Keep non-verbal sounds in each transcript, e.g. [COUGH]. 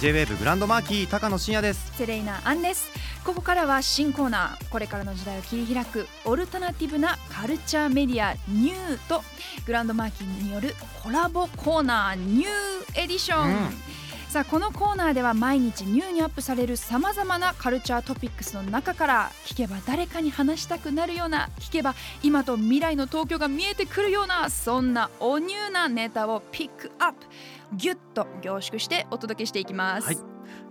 J-WAVE グランドマーキー高野真也です。セレイナアンです。ここからは新コーナー。これからの時代を切り開くオルタナティブなカルチャーメディアニューとグランドマーキーによるコラボコーナーニューエディション、うんさあこのコーナーでは毎日ニューにアップされるさまざまなカルチャートピックスの中から聞けば誰かに話したくなるような聞けば今と未来の東京が見えてくるようなそんなおニューなネタをピックアップギュッと凝縮してお届けしていきます。はい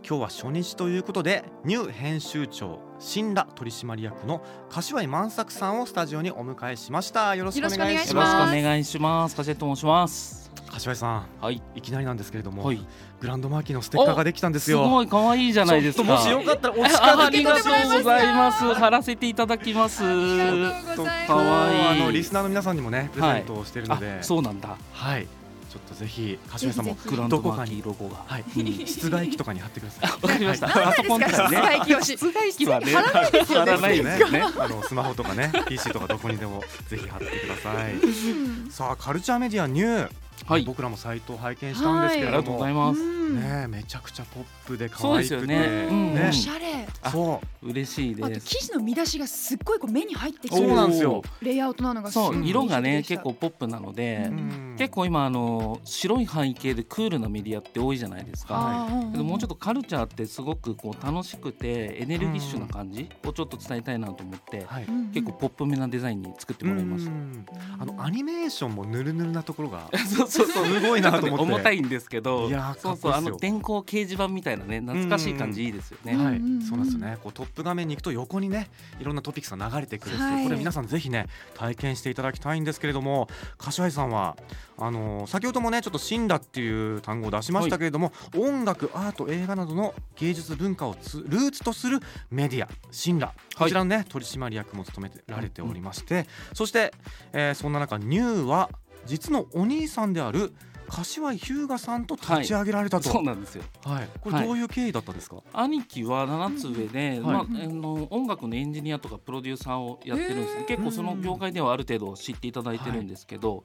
今日は初日ということでニュー編集長新羅取締役の柏井万作さんをスタジオにお迎えしましたよろしくお願いしよろしくよろしくますお願いします。カジェット申します。柏井さんはい。いきなりなんですけれども、はい。グランドマーキーのステッカーができたんですよすごい可愛いじゃないですか。ちょっともしよかったらお近ああづきりがとうございます。貼らせていただきます。ありがとうございますかわいいあのリスナーの皆さんにもねプレゼントをしているので、あ、そうなんだ。はいちょっとぜひ柏井さんもぜひぜグランドマーキどこかにーロゴが。はい、うん室外機とかに貼ってください。[LAUGHS] わかりました。何パソコンとかね。室外機をし室外機はね。貼らないですよね貼らないですよね。あのスマホとかね [LAUGHS] PC とかどこにでもぜひ貼ってください。さあカルチャーメディアニュー、はい。僕らもサイトを拝見したんですけありがれども、とうございます。うんねえめちゃくちゃポップで可そうです愛くてよね。うんねおしゃれそう嬉しいあとです。生地の見出しがすっごいこう目に入ってくそうるなんですよ。レイアウトなのがそう色がね結構ポップなので、うん結構今あの白い背景でクールなメディアって多いじゃないですか。あーけどもうちょっとカルチャーってすごくこう楽しくてエネルギッシュな感じをちょっと伝えたいなと思って、はい。結構ポップめなデザインに作ってもらいましうた。んあのアニメーションもぬるぬるなところがそ [LAUGHS] うそうそうすごいなと思って。ね重たいんですけどいやーそうそうあの電光掲示板みたいなね懐かしい感じいいですよね。はい、そうなんですよね。こうトップ画面に行くと横にね、いろんなトピックスが流れてくる。んですよはい。これ皆さんぜひね体験していただきたいんですけれども、柏井さんはあのー先ほどもねちょっと死んだっていう単語を出しましたけれども、音楽、アート、映画などの芸術文化をつルーツとするメディア新羅こちらのね、取締役も務められておりまして、そして、えーそんな中ニューは実のお兄さんである柏井日向さんと立ち上げられたと。そうなんですよ。はい、これどういう経緯だったんですか？兄貴は7つ上で、うん。まあ、あはいの音楽のエンジニアとかプロデューサーをやってるんですね、結構その業界ではある程度知っていただいてるんですけど、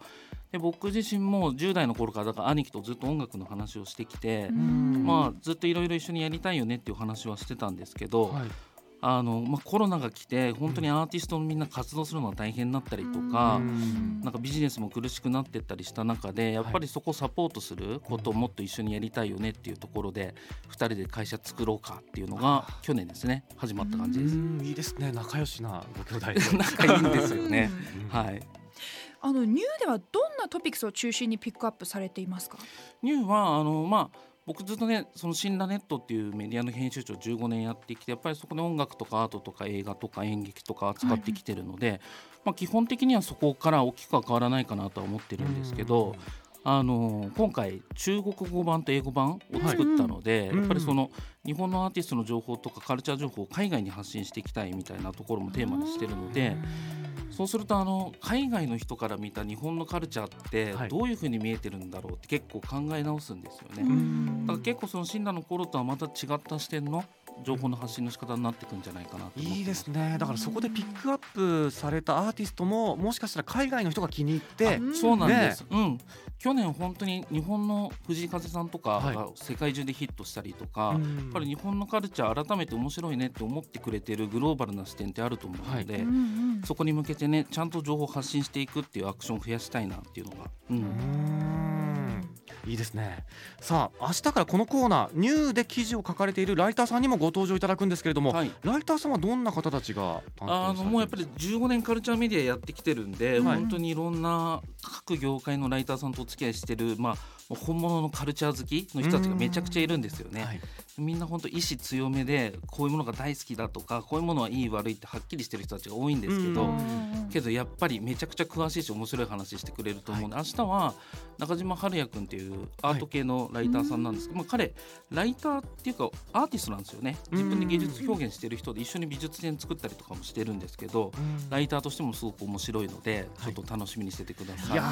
で僕自身も10代の頃からだから兄貴とずっと音楽の話をしてきて、うんまあ、ずっといろいろ一緒にやりたいよねっていう話はしてたんですけど、はいあのまあ、コロナが来て本当にアーティストのみんな活動するのが大変になったりとか、うん。なんかビジネスも苦しくなってったりした中でやっぱりそこをサポートすることをもっと一緒にやりたいよねっていうところで2人で会社作ろうかっていうのが去年ですね。始まった感じです。うんいいですね。仲良しなご兄弟。で仲いいんですよね。うん。はい。あのニューではどんなトピックスを中心にピックアップされていますか？ニューはあのまあ僕ずっとねそのシンラネットっていうメディアの編集長15年やってきてやっぱりそこで音楽とかアートとか映画とか演劇とか扱ってきてるので、まあ基本的にはそこから大きくは変わらないかなとは思ってるんですけど、あの今回中国語版と英語版を作ったので、うんやっぱりその日本のアーティストの情報とかカルチャー情報を海外に発信していきたいみたいなところもテーマにしてるので。そうするとあの海外の人から見た日本のカルチャーってはいどういうふうに見えてるんだろうって結構考え直すんですよね。うんだから結構その診断の頃とはまた違った視点の情報の発信の仕方になっていくんじゃないかなと思ってます。いいですね。だからそこでピックアップされたアーティストももしかしたら海外の人が気に入ってうんそうなんです、うん。去年本当に日本の藤井風さんとかはい。が世界中でヒットしたりとか、うん。やっぱり日本のカルチャー改めて面白いねって思ってくれてるグローバルな視点ってあると思うので、うんうんそこに向けてねちゃんと情報を発信していくっていうアクションを増やしたいなっていうのが、うん。うんいいですね。さあ明日からこのコーナーニューで記事を書かれているライターさんにもご登場いただくんですけれども、はい。ライターさんはどんな方たちがあのもうやっぱり15年カルチャーメディアやってきてるんで、はい。本当にいろんな各業界のライターさんとお付き合いしてる、まあ、もう本物のカルチャー好きの人たちがめちゃくちゃいるんですよね。はい。みんな本当意志強めでこういうものが大好きだとかこういうものはいい悪いってはっきりしてる人たちが多いんですけど、うん。けどやっぱりめちゃくちゃ詳しいし面白い話してくれると思うので、明日は中島春也君っていうアート系のライターさんなんですけど、まあ、彼ライターっていうかアーティストなんですよね。自分で芸術表現してる人で一緒に美術展作ったりとかもしてるんですけどライターとしてもすごく面白いのでちょっと楽しみにしててください。いや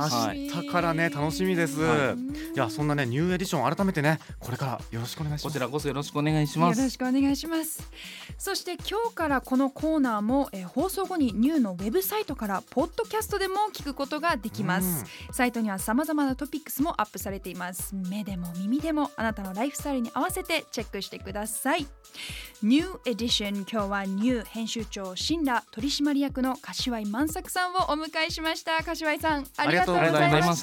楽しみ。ー明日からね楽しみです、はいい、やそんなねニューエディション改めてねこれからよろしくお願いします。こちらこそよろしくお願いしまよろす。しくお願いします。そして今日からこのコーナーも、えー放送後にニューのウェブサイトからポッドキャストでも聞くことができます、サイトにはさまざまなトピックスもアップされています。目でも耳でもあなたのライフスタイルに合わせてチェックしてください。ニューエディション今日はニュー編集長新羅取締役の柏井万作さんをお迎えしました。柏井さんありがとうございましし